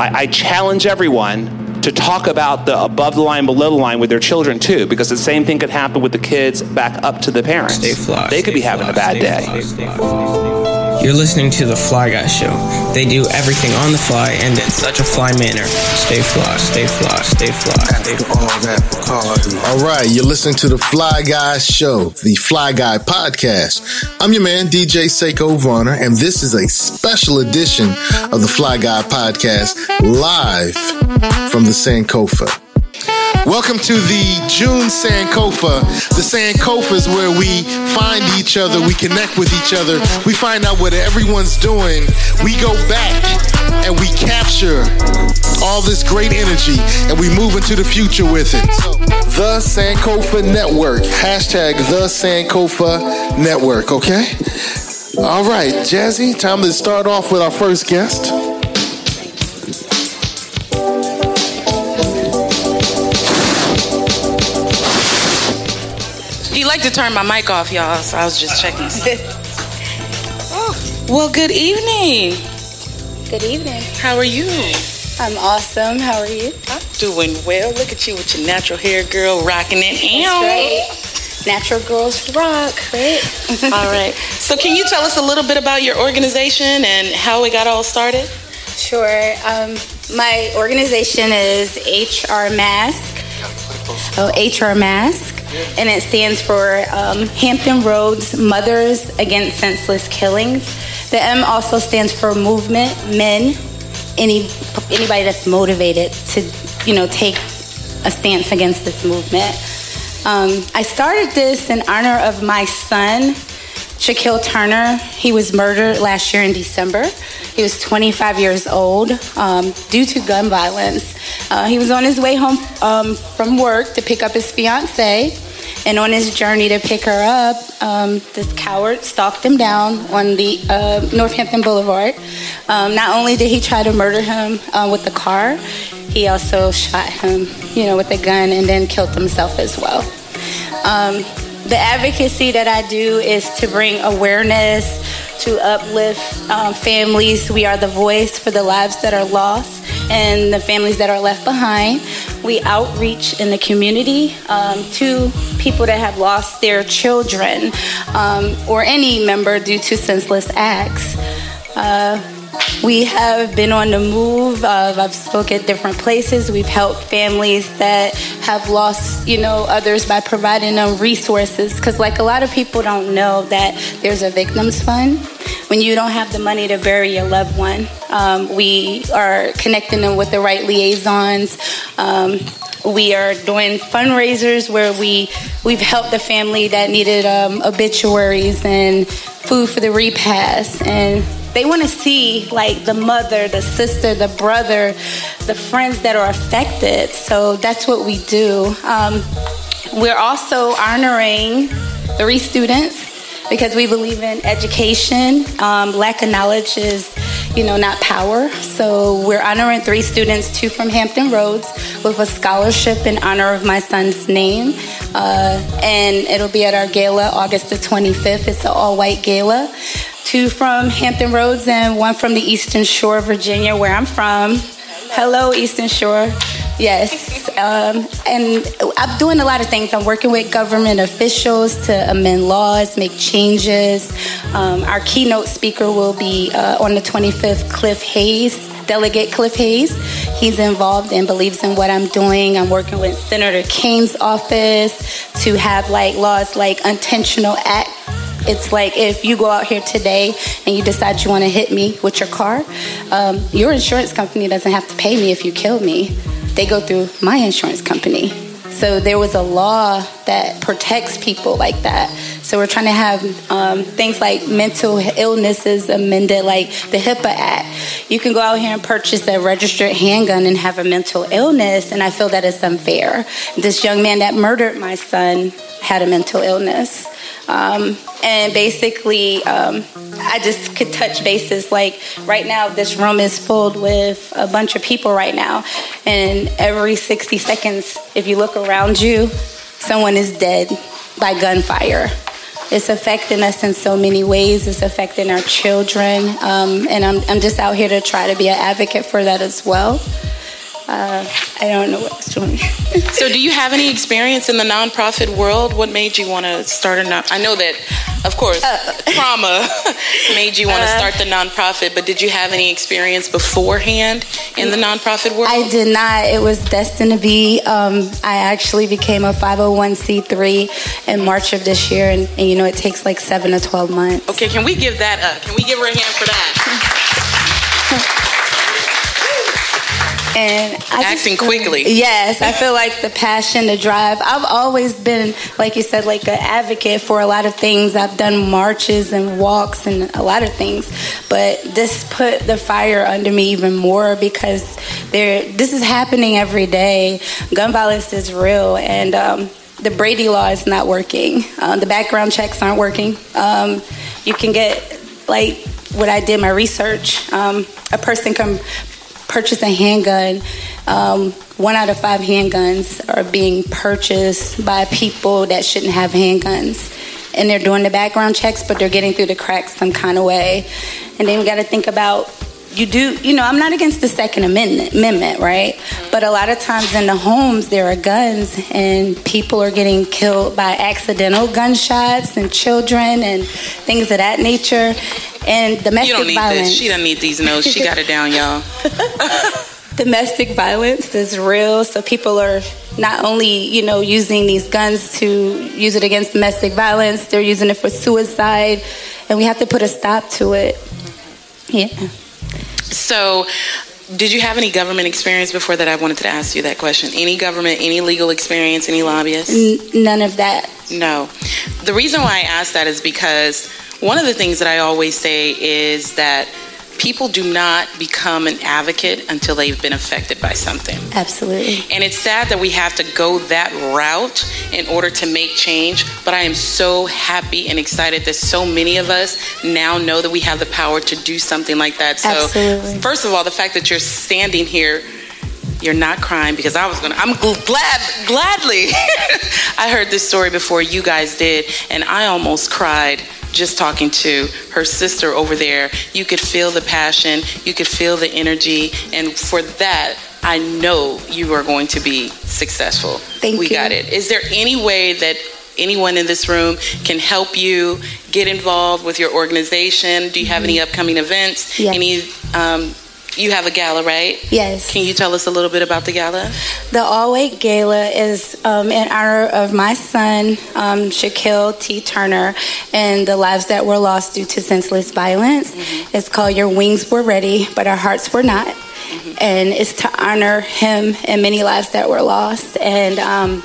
I, I challenge everyone to talk about the above the line, below the line with their children too, because the same thing could happen with the kids back up to the parents. They could be having a bad day. Fly, stay fly. You're listening to The Fly Guy Show. They do everything on the fly and in such a fly manner. Stay fly, stay fly, stay fly, stay fly. All right, you're listening to the Fly Guy Show, the Fly Guy Podcast. I'm your man, DJ Seiko Varner, and this is a special edition of the Fly Guy Podcast live from the Sankofa. Welcome to the June Sankofa. The Sankofa is where we find each other, we connect with each other, we find out what everyone's doing, we go back and we capture all this great energy and we move into the future with it. The Sankofa Network. Hashtag The Sankofa Network, okay? All right, Jazzy, time to start off with our first guest. He liked to turn my mic off, y'all, so I was just checking. oh, well, good evening. Good evening. How are you? I'm awesome. How are you? I'm doing well. Look at you with your natural hair, girl, rocking it. That's right. Natural Girls Rock, right? all right. So, can you tell us a little bit about your organization and how it got all started? Sure. Um, my organization is HR Mask. Oh, HR Mask. And it stands for um, Hampton Roads Mothers Against Senseless Killings. The M also stands for Movement Men. Any anybody that's motivated to, you know, take a stance against this movement. Um, I started this in honor of my son, Shaquille Turner. He was murdered last year in December. He was 25 years old um, due to gun violence. Uh, he was on his way home um, from work to pick up his fiancee. And on his journey to pick her up, um, this coward stalked him down on the uh, Northampton Boulevard. Um, not only did he try to murder him uh, with the car, he also shot him, you know, with a gun and then killed himself as well. The advocacy that I do is to bring awareness, to uplift um, families. We are the voice for the lives that are lost and the families that are left behind. We outreach in the community um, to people that have lost their children um, or any member due to senseless acts. Uh, we have been on the move. Uh, I've spoke at different places. We've helped families that have lost, you know, others by providing them resources. Because, like a lot of people don't know that there's a victims fund. When you don't have the money to bury your loved one, um, we are connecting them with the right liaisons. Um, we are doing fundraisers where we we've helped the family that needed um, obituaries and food for the repast and they want to see like the mother, the sister, the brother, the friends that are affected. So that's what we do. Um, we're also honoring three students because we believe in education. Um, lack of knowledge is, you know, not power. So we're honoring three students, two from Hampton Roads, with a scholarship in honor of my son's name. Uh, and it'll be at our gala August the 25th. It's an all-white gala two from Hampton Roads and one from the Eastern Shore, Virginia, where I'm from. Hello, Eastern Shore. Yes. Um, and I'm doing a lot of things. I'm working with government officials to amend laws, make changes. Um, our keynote speaker will be uh, on the 25th, Cliff Hayes. Delegate Cliff Hayes. He's involved and believes in what I'm doing. I'm working with Senator Kaine's office to have like laws like intentional act it's like if you go out here today and you decide you want to hit me with your car, um, your insurance company doesn't have to pay me if you kill me. They go through my insurance company. So there was a law that protects people like that. So we're trying to have um, things like mental illnesses amended, like the HIPAA Act. You can go out here and purchase a registered handgun and have a mental illness, and I feel that is unfair. This young man that murdered my son had a mental illness. Um, and basically, um, I just could touch bases. Like right now, this room is filled with a bunch of people right now, and every 60 seconds, if you look around you, someone is dead by gunfire. it's affecting us in so many ways. It's affecting our children. Um, and I'm, I'm just out here to try to be an advocate for that as well. Uh, I don't know what's doing. so, do you have any experience in the nonprofit world? What made you want to start a non? I know that, of course, uh, trauma made you want to uh, start the nonprofit. But did you have any experience beforehand in the nonprofit world? I did not. It was destined to be. Um, I actually became a 501c3 in March of this year, and, and you know it takes like seven to twelve months. Okay, can we give that up? Can we give her a hand for that? and I acting quickly. Yes, I feel like the passion, the drive. I've always been, like you said, like an advocate for a lot of things. I've done marches and walks and a lot of things, but this put the fire under me even more because there. This is happening every day. Gun violence is real, and um, the Brady law is not working. Uh, the background checks aren't working. Um, you can get like what I did my research. Um, a person can purchase a handgun, um, one out of five handguns are being purchased by people that shouldn't have handguns. And they're doing the background checks, but they're getting through the cracks some kind of way. And then we got to think about you do, you know, I'm not against the Second Amendment, amendment, right? But a lot of times in the homes, there are guns and people are getting killed by accidental gunshots and children and things of that nature. And domestic you don't need violence. This. She doesn't need these notes. She got it down, y'all. domestic violence is real. So people are not only, you know, using these guns to use it against domestic violence, they're using it for suicide. And we have to put a stop to it. Yeah. So, did you have any government experience before that? I wanted to ask you that question. Any government, any legal experience, any lobbyists? N- none of that. No. The reason why I asked that is because one of the things that I always say is that people do not become an advocate until they've been affected by something. Absolutely. And it's sad that we have to go that route in order to make change, but I am so happy and excited that so many of us now know that we have the power to do something like that. So, Absolutely. first of all, the fact that you're standing here you're not crying because I was gonna. I'm glad, gladly. I heard this story before you guys did, and I almost cried just talking to her sister over there, you could feel the passion, you could feel the energy, and for that, I know you are going to be successful. Thank we you. got it. Is there any way that anyone in this room can help you get involved with your organization? Do you have any mm-hmm. upcoming events? Yes. Any um, you have a gala, right? Yes. Can you tell us a little bit about the gala? The All White Gala is um, in honor of my son, um, Shaquille T. Turner, and the lives that were lost due to senseless violence. Mm-hmm. It's called Your Wings Were Ready, but Our Hearts Were Not. Mm-hmm. And it's to honor him and many lives that were lost. And um,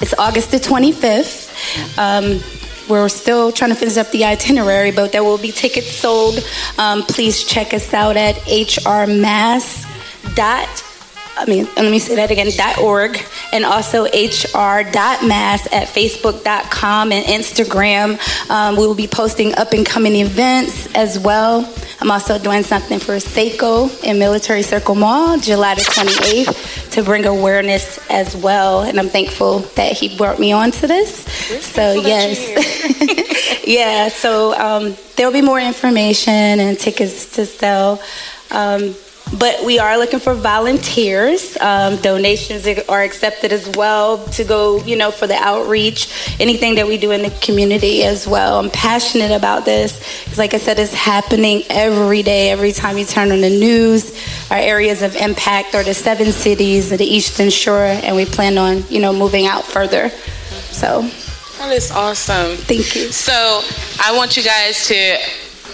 it's August the 25th. Um, we're still trying to finish up the itinerary, but there will be tickets sold. Um, please check us out at hrmass dot. I mean, let me say that again, .org, and also hr.mass at facebook.com and Instagram. Um, we will be posting up and coming events as well. I'm also doing something for Seiko in Military Circle Mall, July the 28th, to bring awareness as well. And I'm thankful that he brought me on to this. So, yes. yeah, so um, there'll be more information and tickets to sell. Um, but we are looking for volunteers. Um, donations are accepted as well to go, you know, for the outreach, anything that we do in the community as well. I'm passionate about this because, like I said, it's happening every day. Every time you turn on the news, our areas of impact are the seven cities of the Eastern Shore, and we plan on, you know, moving out further. So. That is awesome. Thank you. So I want you guys to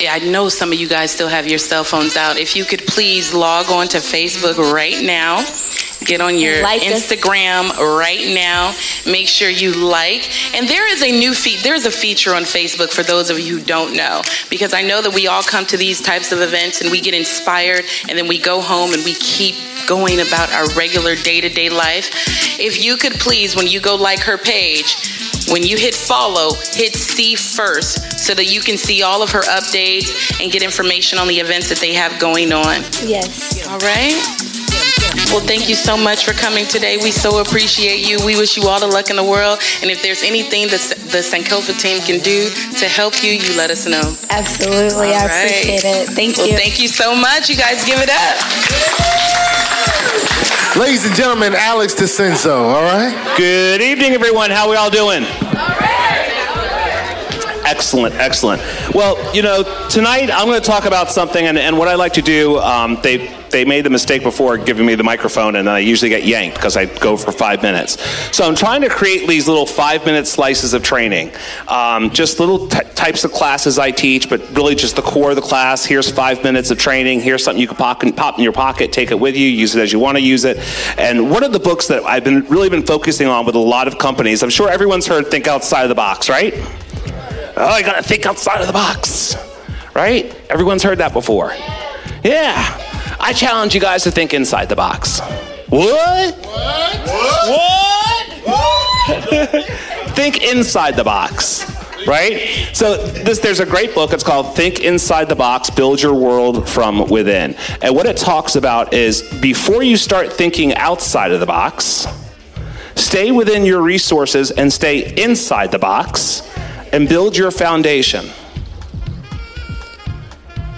I know some of you guys still have your cell phones out. If you could please log on to Facebook right now. Get on your like Instagram us. right now. Make sure you like. And there is a new feed. There is a feature on Facebook for those of you who don't know, because I know that we all come to these types of events and we get inspired, and then we go home and we keep going about our regular day to day life. If you could please, when you go like her page, when you hit follow, hit see first so that you can see all of her updates and get information on the events that they have going on. Yes. All right? Well, thank you so much for coming today. We so appreciate you. We wish you all the luck in the world. And if there's anything that the Sankofa team can do to help you, you let us know. Absolutely. All I right. appreciate it. Thank you. well, you. Thank you so much. You guys give it up. Ladies and gentlemen, Alex DeCenso, all right? Good evening, everyone. How are we all doing? Excellent, excellent. Well, you know, tonight I'm going to talk about something, and, and what I like to do, um, they, they made the mistake before giving me the microphone, and I usually get yanked because I go for five minutes. So I'm trying to create these little five minute slices of training. Um, just little t- types of classes I teach, but really just the core of the class. Here's five minutes of training. Here's something you can pop in, pop in your pocket, take it with you, use it as you want to use it. And one of the books that I've been really been focusing on with a lot of companies, I'm sure everyone's heard Think Outside of the Box, right? Oh, I gotta think outside of the box. Right? Everyone's heard that before. Yeah. I challenge you guys to think inside the box. What? What? What? think inside the box. Right? So this, there's a great book. It's called Think Inside the Box, Build Your World from Within. And what it talks about is before you start thinking outside of the box, stay within your resources and stay inside the box and build your foundation.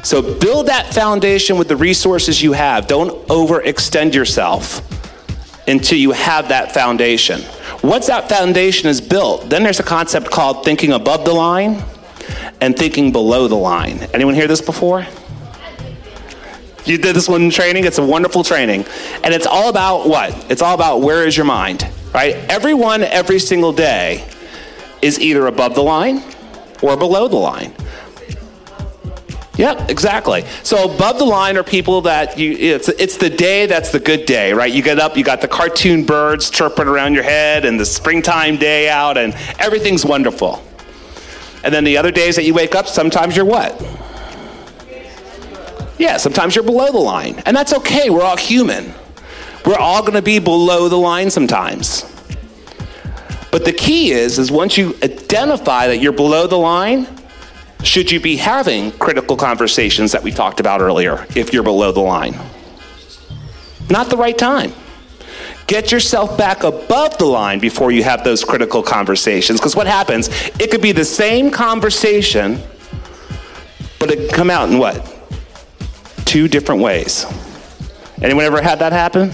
So build that foundation with the resources you have. Don't overextend yourself until you have that foundation. Once that foundation is built, then there's a concept called thinking above the line and thinking below the line. Anyone hear this before? You did this one in training. It's a wonderful training. And it's all about what? It's all about where is your mind, right? Everyone, every single day, is either above the line or below the line. Yep, exactly. So above the line are people that you it's it's the day that's the good day, right? You get up, you got the cartoon birds chirping around your head and the springtime day out and everything's wonderful. And then the other days that you wake up, sometimes you're what? Yeah, sometimes you're below the line. And that's okay. We're all human. We're all going to be below the line sometimes. But the key is, is once you identify that you're below the line, should you be having critical conversations that we talked about earlier if you're below the line? Not the right time. Get yourself back above the line before you have those critical conversations. Because what happens, it could be the same conversation, but it come out in what? Two different ways. Anyone ever had that happen?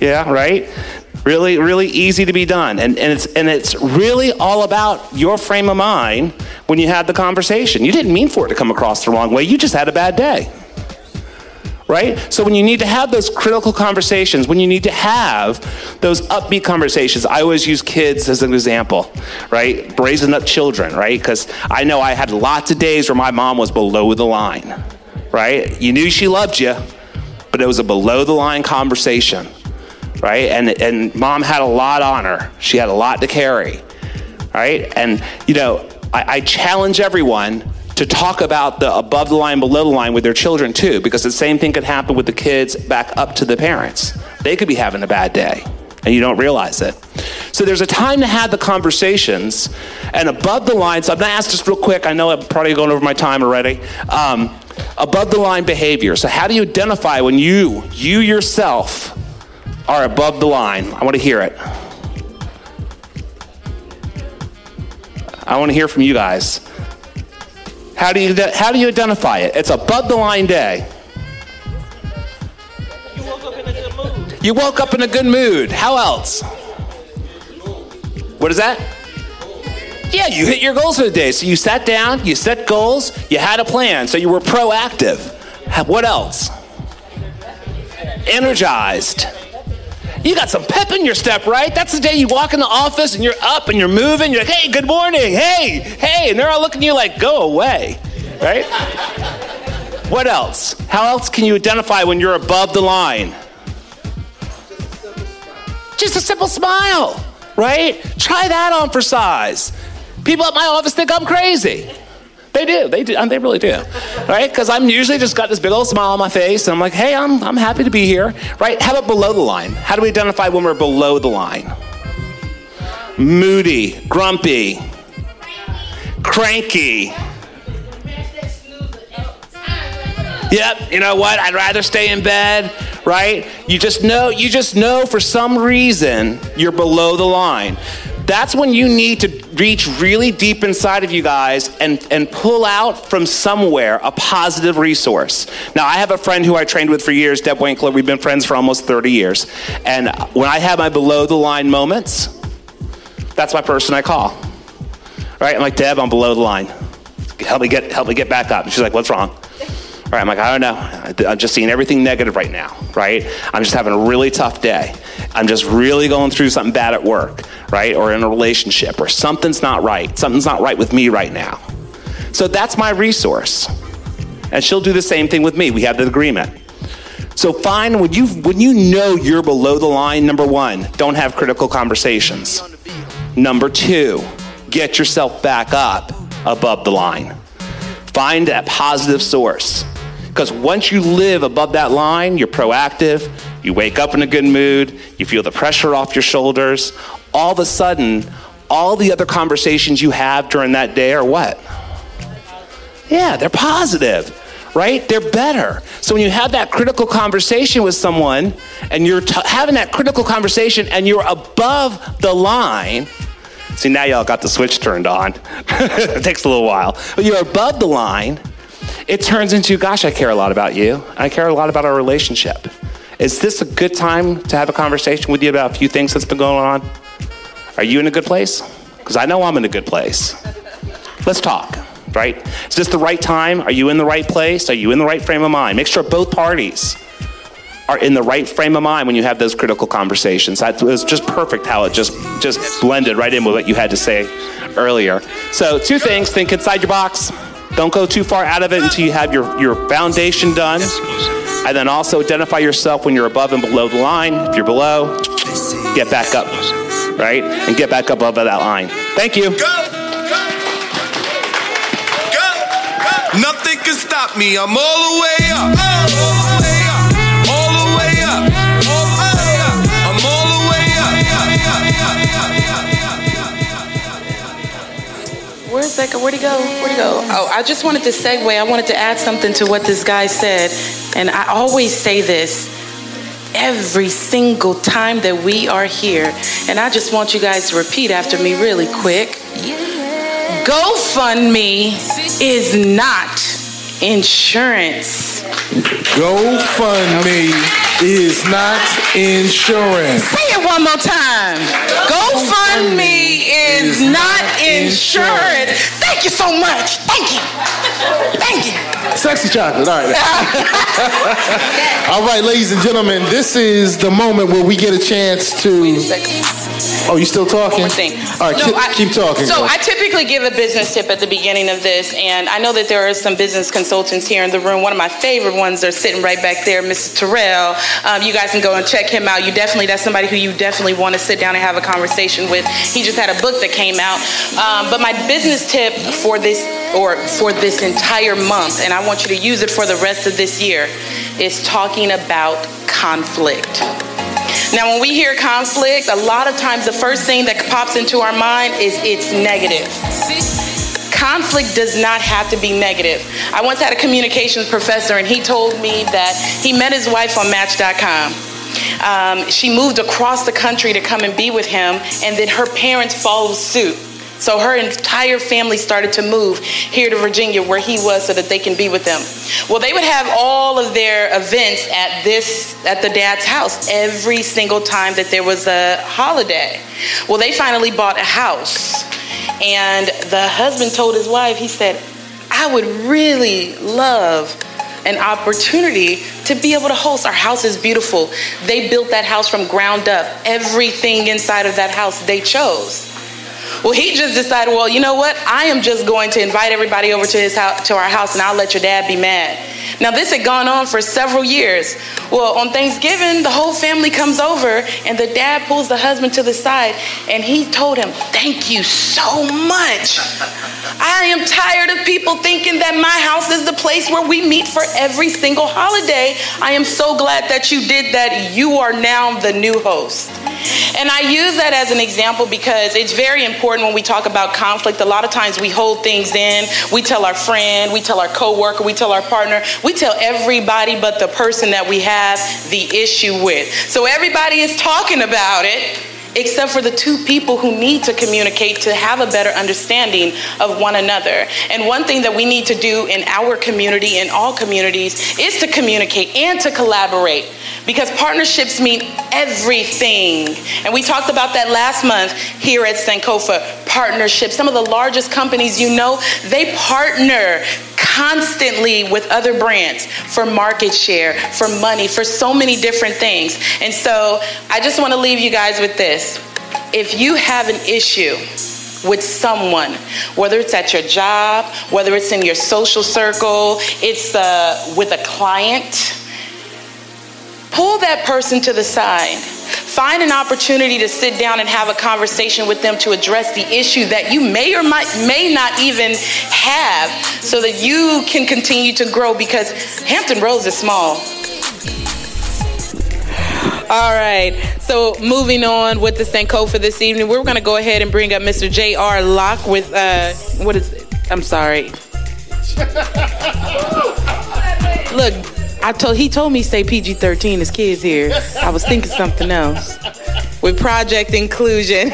Yeah, right? Really, really easy to be done. And, and, it's, and it's really all about your frame of mind when you had the conversation. You didn't mean for it to come across the wrong way, you just had a bad day. Right? So when you need to have those critical conversations, when you need to have those upbeat conversations, I always use kids as an example, right? Brazen up children, right? Because I know I had lots of days where my mom was below the line, right? You knew she loved you, but it was a below the line conversation right? And and mom had a lot on her. She had a lot to carry, right? And you know, I, I challenge everyone to talk about the above the line, below the line with their children too, because the same thing could happen with the kids back up to the parents. They could be having a bad day, and you don't realize it. So there's a time to have the conversations, and above the line. So I'm gonna ask just real quick. I know I'm probably going over my time already. Um, above the line behavior. So how do you identify when you, you yourself, are above the line. I want to hear it. I want to hear from you guys. How do you, how do you identify it? It's above the line day. You woke up in a good mood. You woke up in a good mood. How else? What is that? Yeah, you hit your goals for the day. So you sat down, you set goals, you had a plan, so you were proactive. What else? Energized. You got some pep in your step, right? That's the day you walk in the office and you're up and you're moving. You're like, hey, good morning. Hey, hey. And they're all looking at you like, go away, right? what else? How else can you identify when you're above the line? Just a simple smile, right? Try that on for size. People at my office think I'm crazy. They do. They do. And They really do. Right? Because I'm usually just got this big old smile on my face, and I'm like, hey, I'm, I'm happy to be here. Right? How about below the line? How do we identify when we're below the line? Moody, grumpy, cranky. Yep, you know what? I'd rather stay in bed. right? You just know, you just know for some reason you're below the line. That's when you need to reach really deep inside of you guys and, and pull out from somewhere a positive resource. Now, I have a friend who I trained with for years, Deb Winkler. We've been friends for almost 30 years. And when I have my below the line moments, that's my person I call. Right? I'm like, Deb, I'm below the line. Help me get, help me get back up. And she's like, what's wrong? Right, I'm like, I don't know. I'm just seeing everything negative right now, right? I'm just having a really tough day. I'm just really going through something bad at work, right? Or in a relationship, or something's not right. Something's not right with me right now. So that's my resource. And she'll do the same thing with me. We have the agreement. So find when you when you know you're below the line, number one, don't have critical conversations. Number two, get yourself back up above the line. Find that positive source. Because once you live above that line, you're proactive, you wake up in a good mood, you feel the pressure off your shoulders. All of a sudden, all the other conversations you have during that day are what? Yeah, they're positive, right? They're better. So when you have that critical conversation with someone and you're t- having that critical conversation and you're above the line, see, now y'all got the switch turned on. it takes a little while, but you're above the line it turns into, gosh, I care a lot about you. I care a lot about our relationship. Is this a good time to have a conversation with you about a few things that's been going on? Are you in a good place? Because I know I'm in a good place. Let's talk, right? Is this the right time? Are you in the right place? Are you in the right frame of mind? Make sure both parties are in the right frame of mind when you have those critical conversations. That was just perfect how it just just blended right in with what you had to say earlier. So, two things: think inside your box. Don't go too far out of it until you have your, your foundation done. And then also identify yourself when you're above and below the line. If you're below, get back up, right? And get back above that line. Thank you. Go, go, go, Nothing can stop me. I'm all the way up. All the way up. All the way up. Where's that? Where'd he go? Where'd he go? Oh, I just wanted to segue. I wanted to add something to what this guy said. And I always say this every single time that we are here. And I just want you guys to repeat after me really quick. GoFundMe is not insurance. GoFundMe is not insurance. Say it one more time. GoFundMe is not insurance. Thank you so much. Thank you. Thank you. Sexy chocolate. All right. All right, ladies and gentlemen, this is the moment where we get a chance to. Oh, you still talking? One thing. All right, No, keep, I- keep talking. So girl. I typically give a business tip at the beginning of this, and I know that there are some business consultants here in the room. One of my favorite ones are sitting right back there, Mr. Terrell. Um, you guys can go and check him out. You definitely, that's somebody who you definitely want to sit down and have a conversation with. He just had a book that came out. Um, but my business tip for this, or for this entire month, and I want you to use it for the rest of this year, is talking about conflict. Now, when we hear conflict, a lot of times the first thing that pops into our mind is it's negative. Conflict does not have to be negative. I once had a communications professor, and he told me that he met his wife on Match.com. Um, she moved across the country to come and be with him, and then her parents followed suit. So her entire family started to move here to Virginia where he was so that they can be with them. Well, they would have all of their events at this at the dad's house every single time that there was a holiday. Well, they finally bought a house. And the husband told his wife, he said, "I would really love an opportunity to be able to host. Our house is beautiful. They built that house from ground up. Everything inside of that house they chose. Well, he just decided, well, you know what? I am just going to invite everybody over to his house, to our house, and I'll let your dad be mad. Now, this had gone on for several years. Well, on Thanksgiving, the whole family comes over, and the dad pulls the husband to the side, and he told him, "Thank you so much I am tired of people thinking that my house is the place where we meet for every single holiday. I am so glad that you did that. You are now the new host. And I use that as an example because it's very important when we talk about conflict. A lot of times we hold things in. We tell our friend, we tell our coworker, we tell our partner, we tell everybody but the person that we have the issue with. So everybody is talking about it except for the two people who need to communicate to have a better understanding of one another. And one thing that we need to do in our community, in all communities, is to communicate and to collaborate because partnerships mean everything. And we talked about that last month here at Sankofa. Partnerships. Some of the largest companies you know, they partner constantly with other brands for market share, for money, for so many different things. And so I just want to leave you guys with this. If you have an issue, with someone, whether it's at your job, whether it's in your social circle, it's uh, with a client, pull that person to the side. Find an opportunity to sit down and have a conversation with them to address the issue that you may or might, may not even have so that you can continue to grow because Hampton Roads is small. All right. So moving on with the Sankofa this evening, we're going to go ahead and bring up Mr. J.R. Locke with uh, what is it? I'm sorry. Look, I told he told me say PG thirteen as kids here. I was thinking something else. With project inclusion.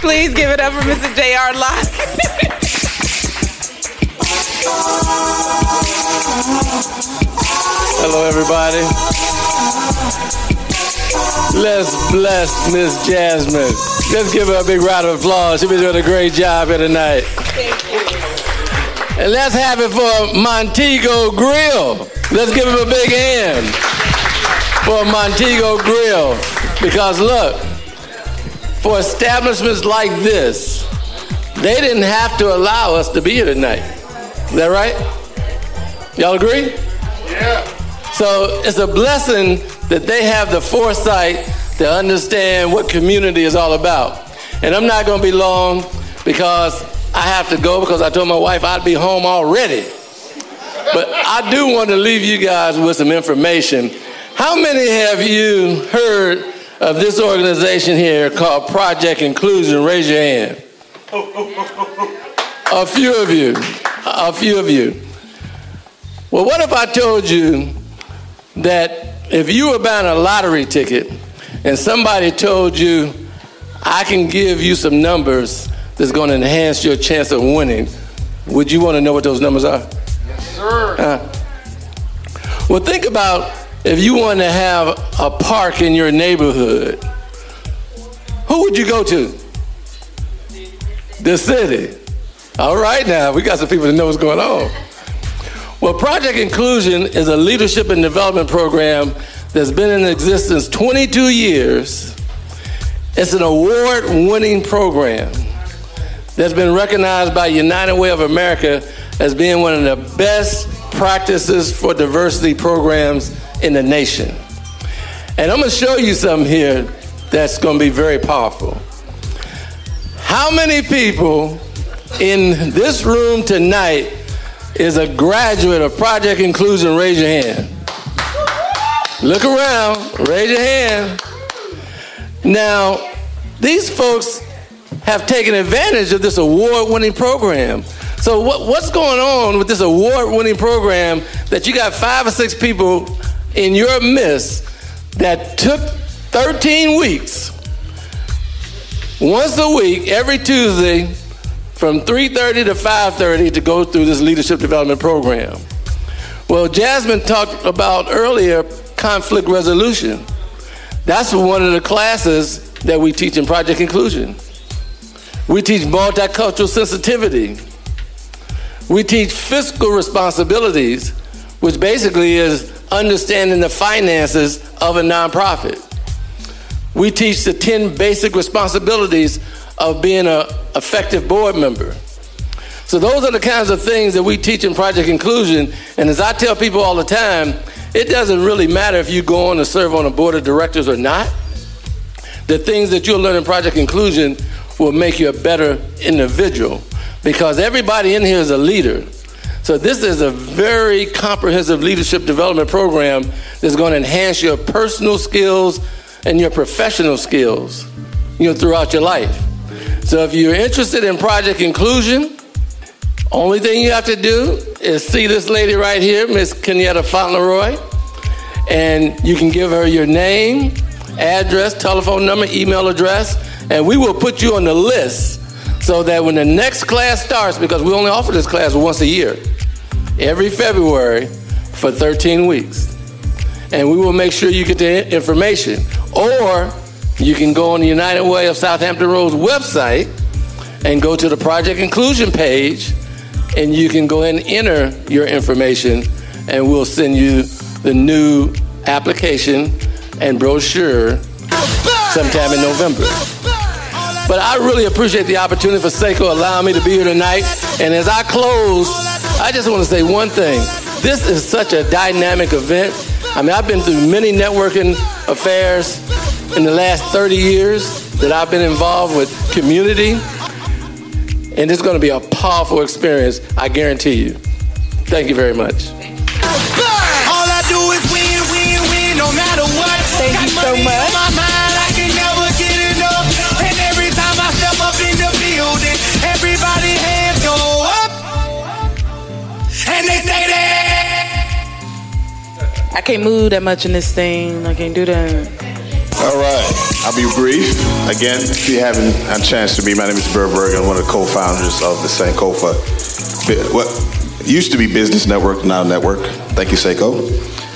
Please give it up for Mr. J.R. Locke. Hello, everybody. Let's bless Miss Jasmine. Let's give her a big round of applause. She's been doing a great job here tonight. And let's have it for Montego Grill. Let's give him a big hand for Montego Grill. Because look, for establishments like this, they didn't have to allow us to be here tonight. Is that right? Y'all agree? Yeah. So it's a blessing that they have the foresight to understand what community is all about. And I'm not going to be long because I have to go because I told my wife I'd be home already. But I do want to leave you guys with some information. How many have you heard of this organization here called Project Inclusion? Raise your hand. A few of you. A few of you. Well, what if I told you that if you were buying a lottery ticket and somebody told you, I can give you some numbers that's going to enhance your chance of winning, would you want to know what those numbers are? Yes, sir. Uh, well, think about if you want to have a park in your neighborhood, who would you go to? The city. All right, now we got some people that know what's going on. Well, Project Inclusion is a leadership and development program that's been in existence 22 years. It's an award winning program that's been recognized by United Way of America as being one of the best practices for diversity programs in the nation. And I'm going to show you something here that's going to be very powerful. How many people in this room tonight is a graduate of Project Inclusion? Raise your hand. Look around, raise your hand. Now, these folks have taken advantage of this award winning program. So, what, what's going on with this award winning program that you got five or six people in your midst that took 13 weeks, once a week, every Tuesday, from 3.30 to 5.30 to go through this leadership development program. Well, Jasmine talked about earlier conflict resolution. That's one of the classes that we teach in Project Inclusion. We teach multicultural sensitivity. We teach fiscal responsibilities, which basically is understanding the finances of a nonprofit. We teach the 10 basic responsibilities of being an effective board member. So, those are the kinds of things that we teach in Project Inclusion. And as I tell people all the time, it doesn't really matter if you go on to serve on a board of directors or not. The things that you'll learn in Project Inclusion will make you a better individual because everybody in here is a leader. So this is a very comprehensive leadership development program that's going to enhance your personal skills and your professional skills, you know, throughout your life. So if you're interested in project inclusion, only thing you have to do is see this lady right here, Miss Kenyatta Fauntleroy, and you can give her your name, address, telephone number, email address, and we will put you on the list so that when the next class starts, because we only offer this class once a year, every February for 13 weeks. And we will make sure you get the information. Or you can go on the United Way of Southampton Roads website and go to the project inclusion page and you can go ahead and enter your information and we'll send you the new application and brochure sometime in November. But I really appreciate the opportunity for Seiko allowing me to be here tonight. And as I close, I just want to say one thing. This is such a dynamic event. I mean, I've been through many networking affairs in the last 30 years that I've been involved with community. And it's going to be a powerful experience, I guarantee you. Thank you very much. All I do is win, win, win, no matter what. Thank you so much. My mind, I can never get enough. And every time I step up in the building, everybody hands go up. And they say that. I can't move that much in this thing. I can't do that. All right, I'll be brief. Again, if you haven't had a chance to meet, my name is Bert Bergen, one of the co-founders of the Sankofa. Bi- What used to be Business Network, now Network. Thank you, Seiko.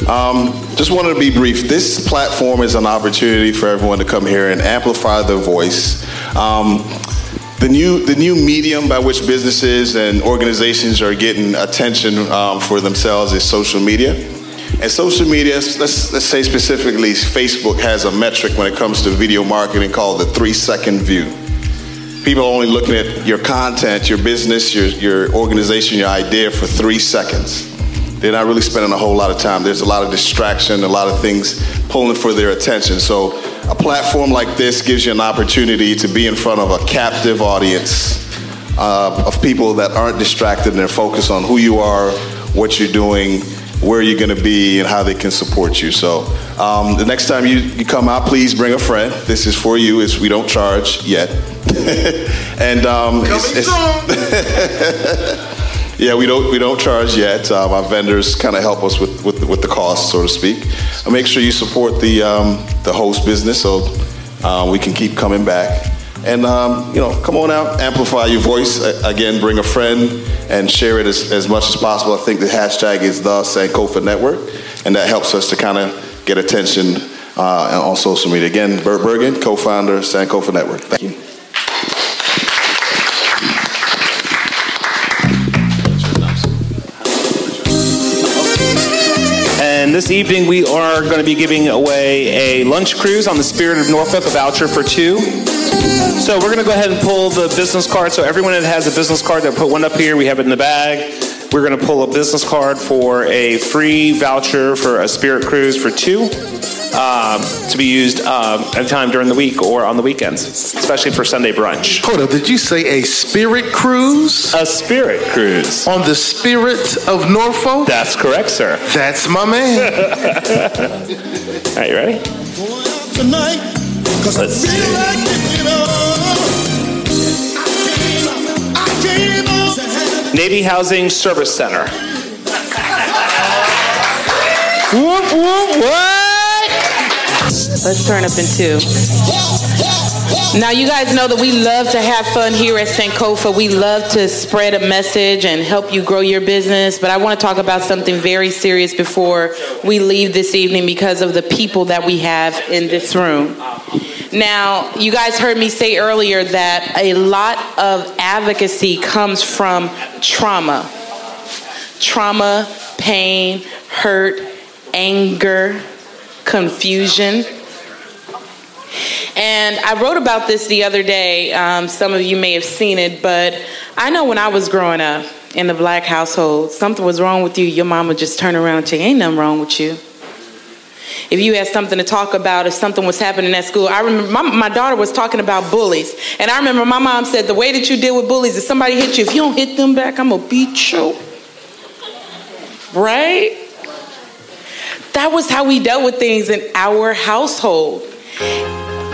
Um, just wanted to be brief. This platform is an opportunity for everyone to come here and amplify their voice. Um, the new the new medium by which businesses and organizations are getting attention um, for themselves is social media. And social media, let's let's say specifically, Facebook has a metric when it comes to video marketing called the three second view. People are only looking at your content, your business, your your organization, your idea for three seconds. They're not really spending a whole lot of time. There's a lot of distraction, a lot of things pulling for their attention. So a platform like this gives you an opportunity to be in front of a captive audience uh, of people that aren't distracted and they're focused on who you are, what you're doing, where you're going to be, and how they can support you. So um, the next time you, you come out, please bring a friend. This is for you. It's, we don't charge yet. and um, it's- it's- yeah, we don't we don't charge yet. Um, our vendors kind of help us with, with with the cost, so to speak. Uh, make sure you support the um, the host business so uh, we can keep coming back. And um, you know, come on out, amplify your voice. Uh, again, bring a friend and share it as, as much as possible. I think the hashtag is the Sankofa Network, and that helps us to kind of get attention uh, on social media. Again, Bert Bergen, co-founder, Sankofa Network. Thank you. And this evening, we are going to be giving away a lunch cruise on the Spirit of Norfolk, a voucher for two. So we're going to go ahead and pull the business card. So everyone that has a business card, they'll put one up here. We have it in the bag. We're going to pull a business card for a free voucher for a Spirit cruise for two. Um, to be used um, at time during the week or on the weekends, especially for Sunday brunch. Hold up, did you say a spirit cruise? A spirit cruise. On the spirit of Norfolk? That's correct, sir. That's my man. All right, you ready? Tonight, cause I Let's feel like giving up. I came up. Navy Housing Service Center. Whoop, whoop, what? Let's turn up in two. Now, you guys know that we love to have fun here at Sankofa. We love to spread a message and help you grow your business. But I want to talk about something very serious before we leave this evening because of the people that we have in this room. Now, you guys heard me say earlier that a lot of advocacy comes from trauma. Trauma, pain, hurt, anger, confusion. And I wrote about this the other day. Um, some of you may have seen it, but I know when I was growing up in the black household, something was wrong with you. Your mom would just turn around and say, Ain't nothing wrong with you. if you had something to talk about, if something was happening at school. I remember my, my daughter was talking about bullies. And I remember my mom said, the way that you deal with bullies is somebody hit you. If you don't hit them back, I'm going to beat you. Right? That was how we dealt with things in our household.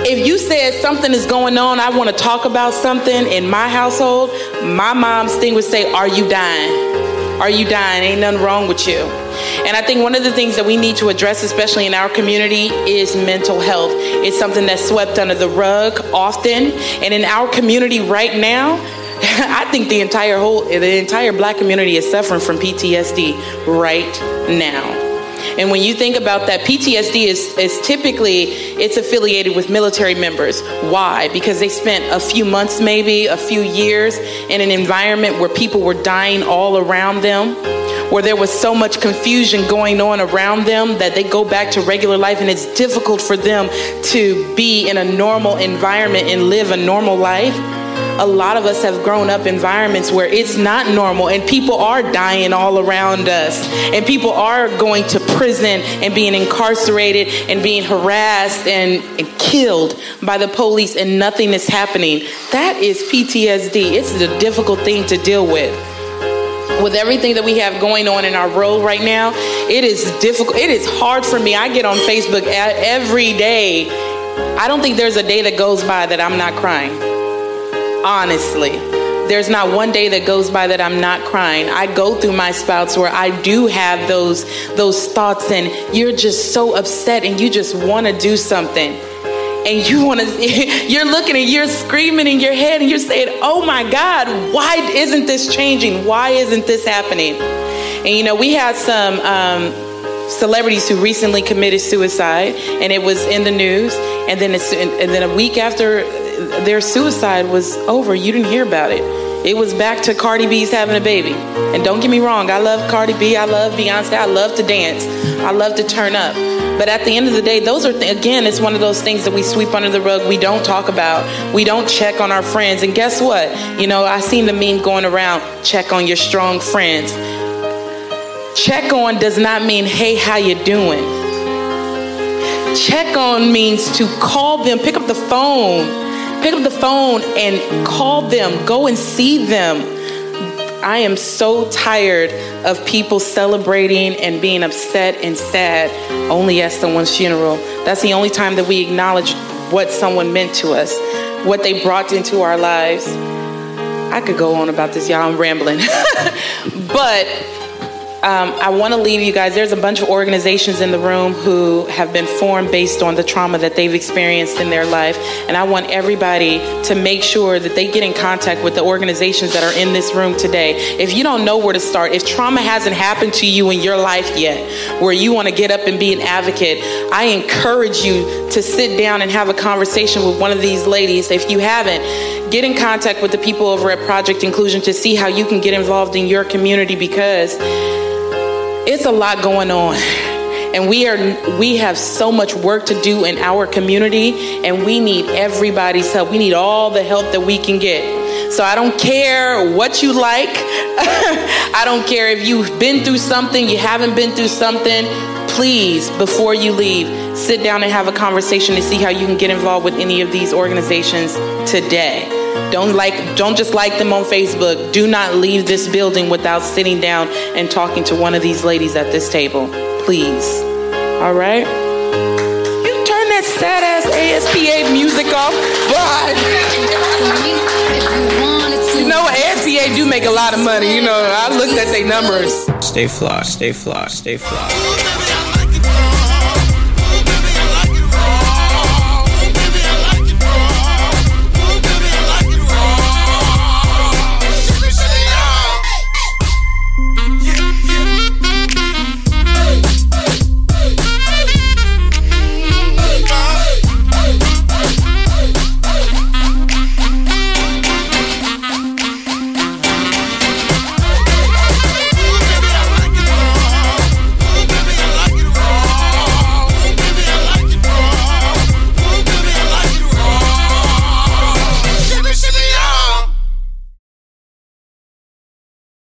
If you said something is going on, I want to talk about something in my household, my mom's thing would say, Are you dying? Are you dying? Ain't nothing wrong with you. And I think one of the things that we need to address, especially in our community, is mental health. It's something that's swept under the rug often. And in our community right now, I think the entire whole the entire black community is suffering from PTSD right now. And when you think about that, PTSD is, is typically it's affiliated with military members. Why? Because they spent a few months, maybe a few years, in an environment where people were dying all around them where there was so much confusion going on around them that they go back to regular life and it's difficult for them to be in a normal environment and live a normal life a lot of us have grown up environments where it's not normal and people are dying all around us and people are going to prison and being incarcerated and being harassed and, and killed by the police and nothing is happening. That is PTSD. It's a difficult thing to deal with with everything that we have going on in our world right now, it is difficult. It is hard for me. I get on Facebook every day. I don't think there's a day that goes by that I'm not crying honestly. There's not one day that goes by that I'm not crying. I go through my spouts where I do have those those thoughts and you're just so upset and you just want to do something. And you want to you're looking and you're screaming in your head and you're saying, "Oh my God, why isn't this changing? Why isn't this happening?" And you know, we had some um, celebrities who recently committed suicide, and it was in the news. And then, it's and then a week after their suicide was over. You didn't hear about it. It was back to Cardi B's having a baby. And don't get me wrong, I love Cardi B, I love Beyonce, I love to dance, I love to turn up. But at the end of the day, those are, th- again, it's one of those things that we sweep under the rug. We don't talk about. We don't check on our friends. And guess what? You know, I seen the meme going around check on your strong friends. Check on does not mean, hey, how you doing? Check on means to call them, pick up the phone Pick up the phone and call them, go and see them. I am so tired of people celebrating and being upset and sad only at someone's funeral. That's the only time that we acknowledge what someone meant to us, what they brought into our lives. I could go on about this, y'all. I'm rambling. but um, I want to leave you guys. There's a bunch of organizations in the room who have been formed based on the trauma that they've experienced in their life. And I want everybody to make sure that they get in contact with the organizations that are in this room today. If you don't know where to start, if trauma hasn't happened to you in your life yet, where you want to get up and be an advocate, I encourage you to sit down and have a conversation with one of these ladies. If you haven't, get in contact with the people over at Project Inclusion to see how you can get involved in your community because it's a lot going on. And we are we have so much work to do in our community and we need everybody's help. We need all the help that we can get. So i don't care what you like. I don't care if you've been through something you haven't been through something. Please before you leave sit down and have a conversation to see how you can get involved with any of these organizations today don't like don't just like them on Facebook. Do not leave this building without sitting down and talking to one of these ladies at this table. Please. All right? You turn that sad ass ASPA music off. Bye. You know, ASPA do make a lot of money. You know, I looked at their numbers. Stay fly, stay fly, stay fly.